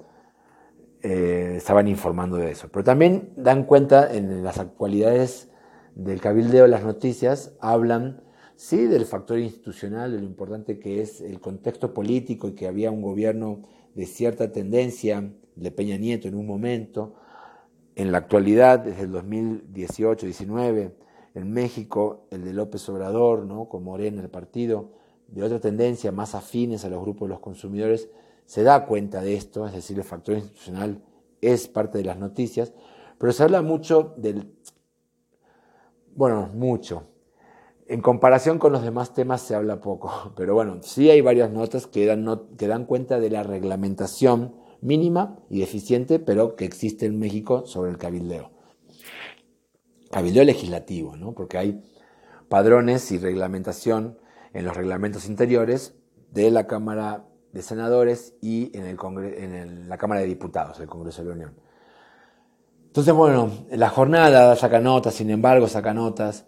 Eh, estaban informando de eso. Pero también dan cuenta en las actualidades del cabildeo, las noticias hablan sí del factor institucional, de lo importante que es el contexto político y que había un gobierno de cierta tendencia de Peña Nieto en un momento. En la actualidad, desde el 2018-19, en México, el de López Obrador, ¿no? con Morena, el partido, de otra tendencia más afines a los grupos de los consumidores, se da cuenta de esto, es decir, el factor institucional es parte de las noticias, pero se habla mucho del, bueno, mucho. En comparación con los demás temas se habla poco, pero bueno, sí hay varias notas que dan, que dan cuenta de la reglamentación mínima y deficiente, pero que existe en México sobre el cabildeo. Cabildeo legislativo, ¿no? porque hay padrones y reglamentación en los reglamentos interiores de la Cámara de Senadores y en, el la Cámara de Diputados, el Congreso de la Unión. Entonces, bueno, la jornada saca notas, sin embargo, saca notas,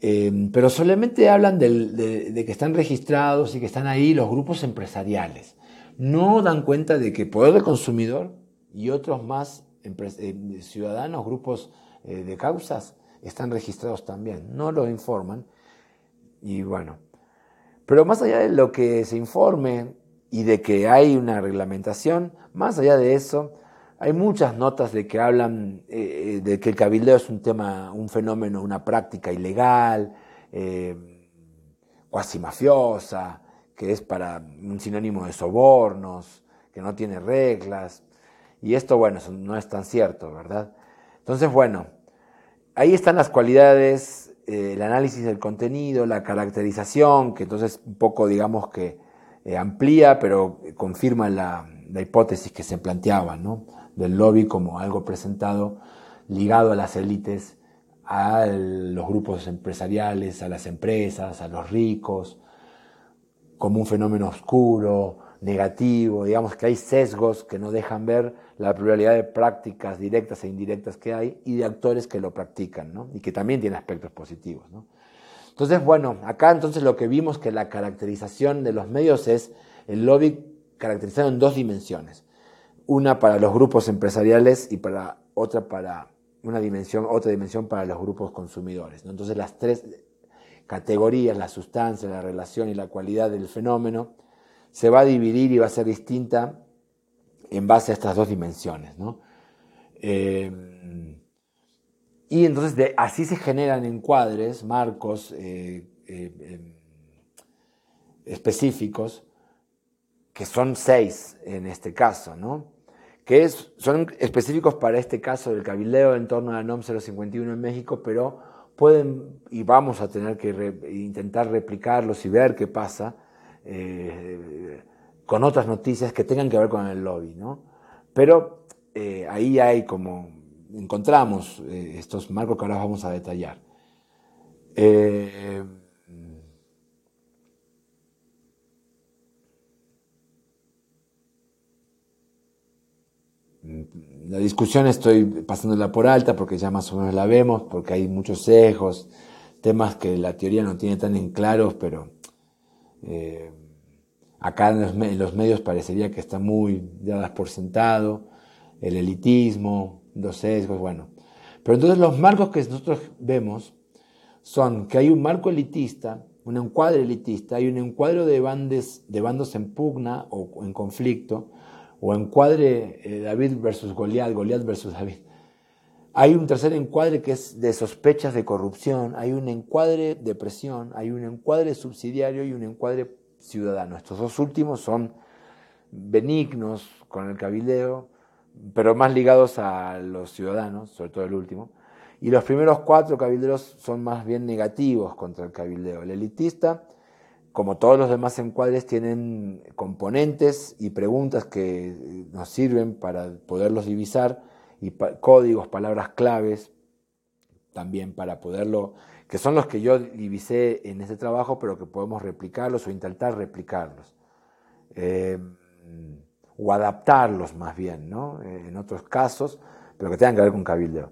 eh, pero solamente hablan de, que están registrados y que están ahí los grupos empresariales no dan cuenta de que Poder del Consumidor y otros más eh, ciudadanos, grupos eh, de causas, están registrados también. No lo informan. Y bueno, pero más allá de lo que se informe y de que hay una reglamentación, más allá de eso, hay muchas notas de que hablan eh, de que el cabildeo es un tema, un fenómeno, una práctica ilegal, cuasi mafiosa, que es para un sinónimo de sobornos, que no tiene reglas. Y esto, bueno, no es tan cierto, ¿verdad? Entonces, bueno, ahí están las cualidades, eh, el análisis del contenido, la caracterización, que entonces un poco, digamos que eh, amplía, pero confirma la, la, hipótesis que se planteaba, ¿no? Del lobby como algo presentado ligado a las élites, a los grupos empresariales, a las empresas, a los ricos, como un fenómeno oscuro, negativo, digamos que hay sesgos que no dejan ver la pluralidad de prácticas directas e indirectas que hay y de actores que lo practican, ¿no? y que también tiene aspectos positivos. ¿no? Entonces, bueno, acá entonces lo que vimos que la caracterización de los medios es el lobby caracterizado en dos dimensiones, una para los grupos empresariales y para otra para una dimensión, otra dimensión para los grupos consumidores. ¿no? Entonces las tres categorías, la sustancia, la relación y la cualidad del fenómeno, se va a dividir y va a ser distinta en base a estas dos dimensiones. Eh, y entonces así se generan encuadres, marcos eh, eh, específicos, que son seis en este caso, que son específicos para este caso del cabildeo en torno a la NOM 051 en México, pero pueden y vamos a tener que intentar replicarlos y ver qué pasa eh, con otras noticias que tengan que ver con el lobby. ¿no? Pero eh, ahí hay como, encontramos eh, estos marcos que ahora vamos a detallar. La discusión estoy pasándola por alta porque ya más o menos la vemos, porque hay muchos sesgos, temas que la teoría no tiene tan en claros, pero eh, acá en los, medios parecería que está muy dadas por sentado, el elitismo, los sesgos, bueno. Pero entonces los marcos que nosotros vemos son que hay un marco elitista, un encuadre elitista, hay un encuadro de, bandes, de bandos en pugna o en conflicto, o encuadre eh, David versus Goliat, Goliat versus David. Hay un tercer encuadre que es de sospechas de corrupción, hay un encuadre de presión, hay un encuadre subsidiario y un encuadre ciudadano. Estos dos últimos son benignos con el cabildeo, pero más ligados a los ciudadanos, sobre todo el último. Y los primeros cuatro cabilderos son más bien negativos contra el cabildeo. El elitista como todos los demás encuadres, tienen componentes y preguntas que nos sirven para poderlos divisar y códigos, palabras claves también para poderlo, que son los que yo divisé en este trabajo, pero que podemos replicarlos o intentar replicarlos. Eh, o adaptarlos más bien, ¿no? Eh, en otros casos, pero que tengan que ver con cabildeo.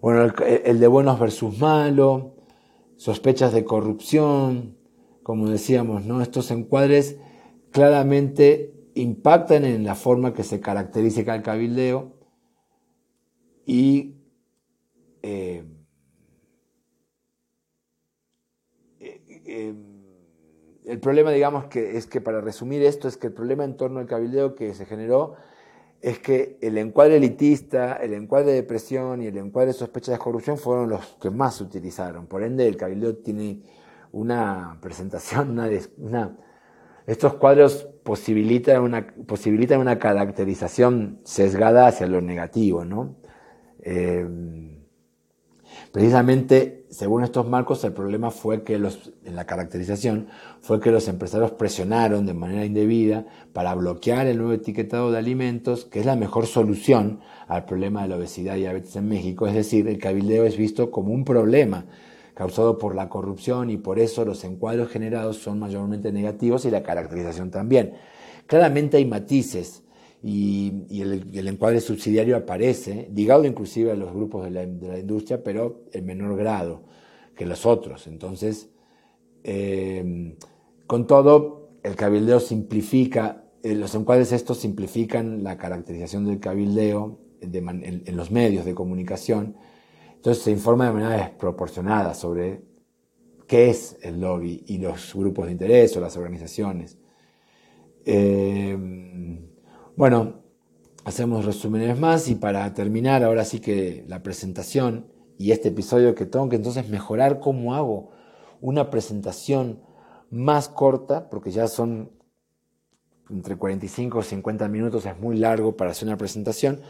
Bueno, el, el de buenos versus malos, sospechas de corrupción, como decíamos, ¿no? estos encuadres claramente impactan en la forma que se caracteriza el cabildeo y eh, eh, eh, el problema, digamos, que es que para resumir esto, es que el problema en torno al cabildeo que se generó es que el encuadre elitista, el encuadre de presión y el encuadre de sospecha de corrupción fueron los que más se utilizaron. Por ende, el cabildeo tiene una presentación, una, estos cuadros posibilitan una, posibilitan una caracterización sesgada hacia lo negativo, ¿no? Eh, precisamente, según estos marcos, el problema fue que los, en la caracterización, fue que los empresarios presionaron de manera indebida para bloquear el nuevo etiquetado de alimentos, que es la mejor solución al problema de la obesidad y diabetes en México. Es decir, el cabildeo es visto como un problema causado por la corrupción y por eso los encuadros generados son mayormente negativos y la caracterización también. Claramente hay matices y, el, encuadre subsidiario aparece, ligado inclusive a los grupos de la, industria, pero en menor grado que los otros. Entonces, eh, con todo, el cabildeo simplifica, eh, los encuadres estos simplifican la caracterización del cabildeo en los medios de comunicación entonces se informa de manera desproporcionada sobre qué es el lobby y los grupos de interés o las organizaciones. Eh, bueno, hacemos resúmenes más y para terminar, ahora sí que la presentación y este episodio que tengo que entonces mejorar cómo hago una presentación más corta, porque ya son entre 45 y 50 minutos, es muy largo para hacer una presentación,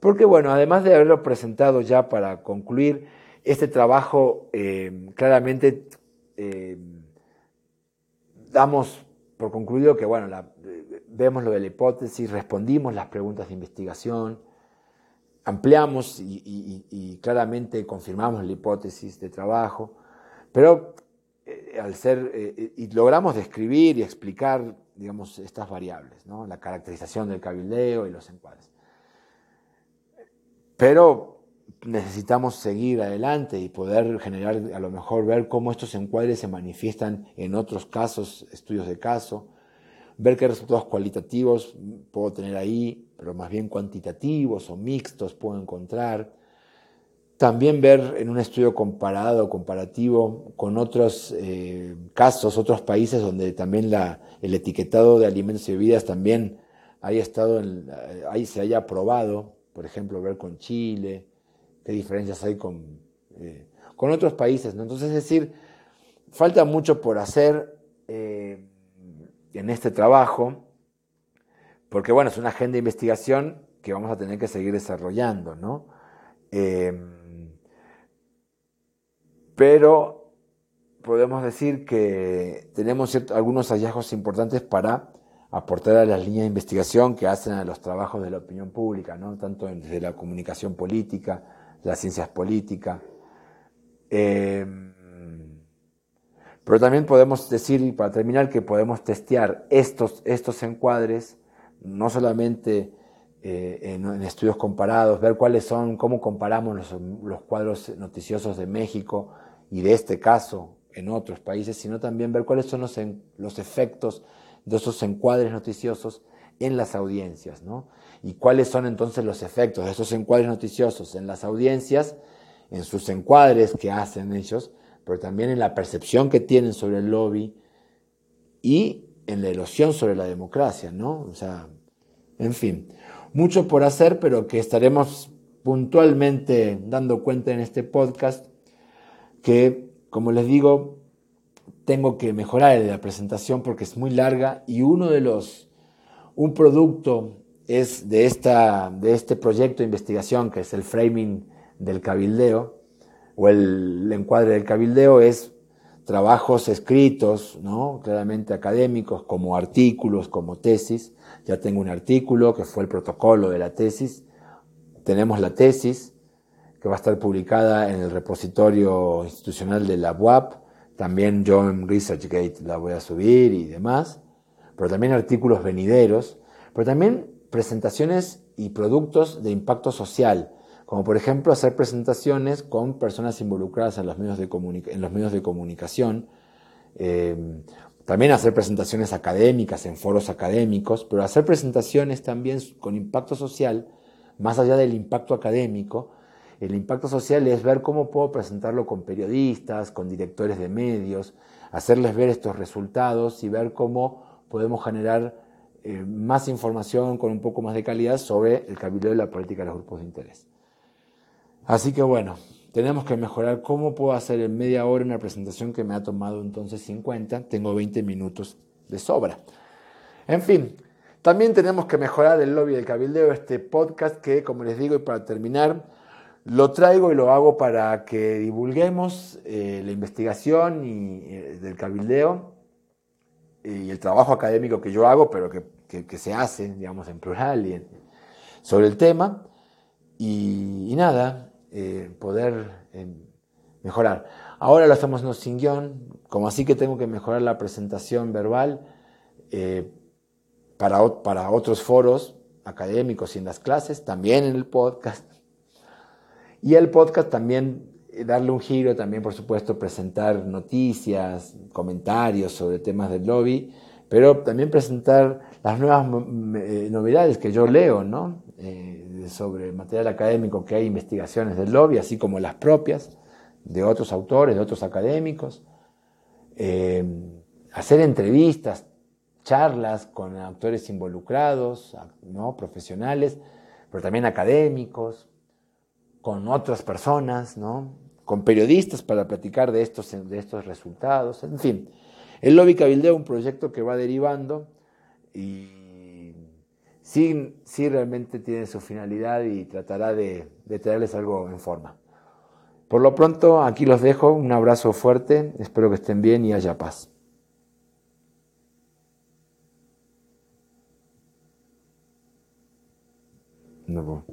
porque bueno, además de haberlo presentado ya para concluir, este trabajo eh, claramente eh, damos por concluido que bueno, vemos lo de la hipótesis, respondimos las preguntas de investigación, ampliamos y, claramente confirmamos la hipótesis de trabajo, pero eh, al ser, y logramos describir y explicar, digamos, estas variables, ¿no? la caracterización del cabildeo y los encuadres. Pero necesitamos seguir adelante y poder generar, a lo mejor ver cómo estos encuadres se manifiestan en otros casos, estudios de caso, ver qué resultados cualitativos puedo tener ahí, pero más bien cuantitativos o mixtos puedo encontrar. También ver en un estudio comparado, comparativo con otros eh, casos, otros países donde también el etiquetado de alimentos y bebidas también haya estado, ahí se haya aprobado por ejemplo, ver con Chile, qué diferencias hay con, eh, con otros países. ¿no? Entonces, es decir, falta mucho por hacer eh, en este trabajo, porque bueno, es una agenda de investigación que vamos a tener que seguir desarrollando, ¿no? Em, pero podemos decir que tenemos algunos hallazgos importantes para aportar a las líneas de investigación que hacen a los trabajos de la opinión pública, ¿no? tanto desde la comunicación política, las ciencias políticas. Em, pero también podemos decir, para terminar, que podemos testear estos, estos encuadres, no solamente eh, en, estudios comparados, ver cuáles son, cómo comparamos los, los cuadros noticiosos de México y de este caso en otros países, sino también ver cuáles son los, los efectos de esos encuadres noticiosos en las audiencias, ¿no? Y cuáles son entonces los efectos de esos encuadres noticiosos en las audiencias, en sus encuadres que hacen ellos, pero también en la percepción que tienen sobre el lobby y en la erosión sobre la democracia, ¿no? O sea, en fin, mucho por hacer, pero que estaremos puntualmente dando cuenta en este podcast que, como les digo, tengo que mejorar la presentación porque es muy larga y uno de los, un producto es de, esta, de este proyecto de investigación que es el framing del cabildeo o el, encuadre del cabildeo es trabajos escritos, ¿no? claramente académicos, como artículos, como tesis. Ya tengo un artículo que fue el protocolo de la tesis. Tenemos la tesis que va a estar publicada en el repositorio institucional de la UAP también yo en ResearchGate la voy a subir y demás, pero también artículos venideros, pero también presentaciones y productos de impacto social, como por ejemplo hacer presentaciones con personas involucradas en los medios de, en los medios de comunicación, eh, también hacer presentaciones académicas en foros académicos, pero hacer presentaciones también con impacto social, más allá del impacto académico, el impacto social es ver cómo puedo presentarlo con periodistas, con directores de medios, hacerles ver estos resultados y ver cómo podemos generar eh, más información con un poco más de calidad sobre el cabildo y la política de los grupos de interés. Así que bueno, tenemos que mejorar cómo puedo hacer en media hora una presentación que me ha tomado entonces 50, tengo 20 minutos de sobra. En fin, también tenemos que mejorar el lobby del cabildeo, este podcast que, como les digo, y para terminar, lo traigo y lo hago para que divulguemos eh, la investigación y, eh, del cabildeo y el trabajo académico que yo hago, pero que, se hace, digamos, en plural y sobre el tema. Y, nada, eh, poder mejorar. Ahora lo estamos haciendo sin guion, como así que tengo que mejorar la presentación verbal para, para otros foros académicos y en las clases, también en el podcast y el podcast también, eh, darle un giro, también por supuesto presentar noticias, comentarios sobre temas del lobby, pero también presentar las nuevas eh, novedades que yo leo, ¿no? Eh, sobre material académico que hay investigaciones del lobby, así como las propias de otros autores, de otros académicos. hacer entrevistas, charlas con actores involucrados, ¿no? profesionales, pero también académicos, con otras personas, ¿no? con periodistas para platicar de estos, de estos resultados, en fin. El Lobby Cabildeo un proyecto que va derivando y sí, sí realmente tiene su finalidad y tratará de, de traerles algo en forma. Por lo pronto, aquí los dejo, un abrazo fuerte, espero que estén bien y haya paz. No.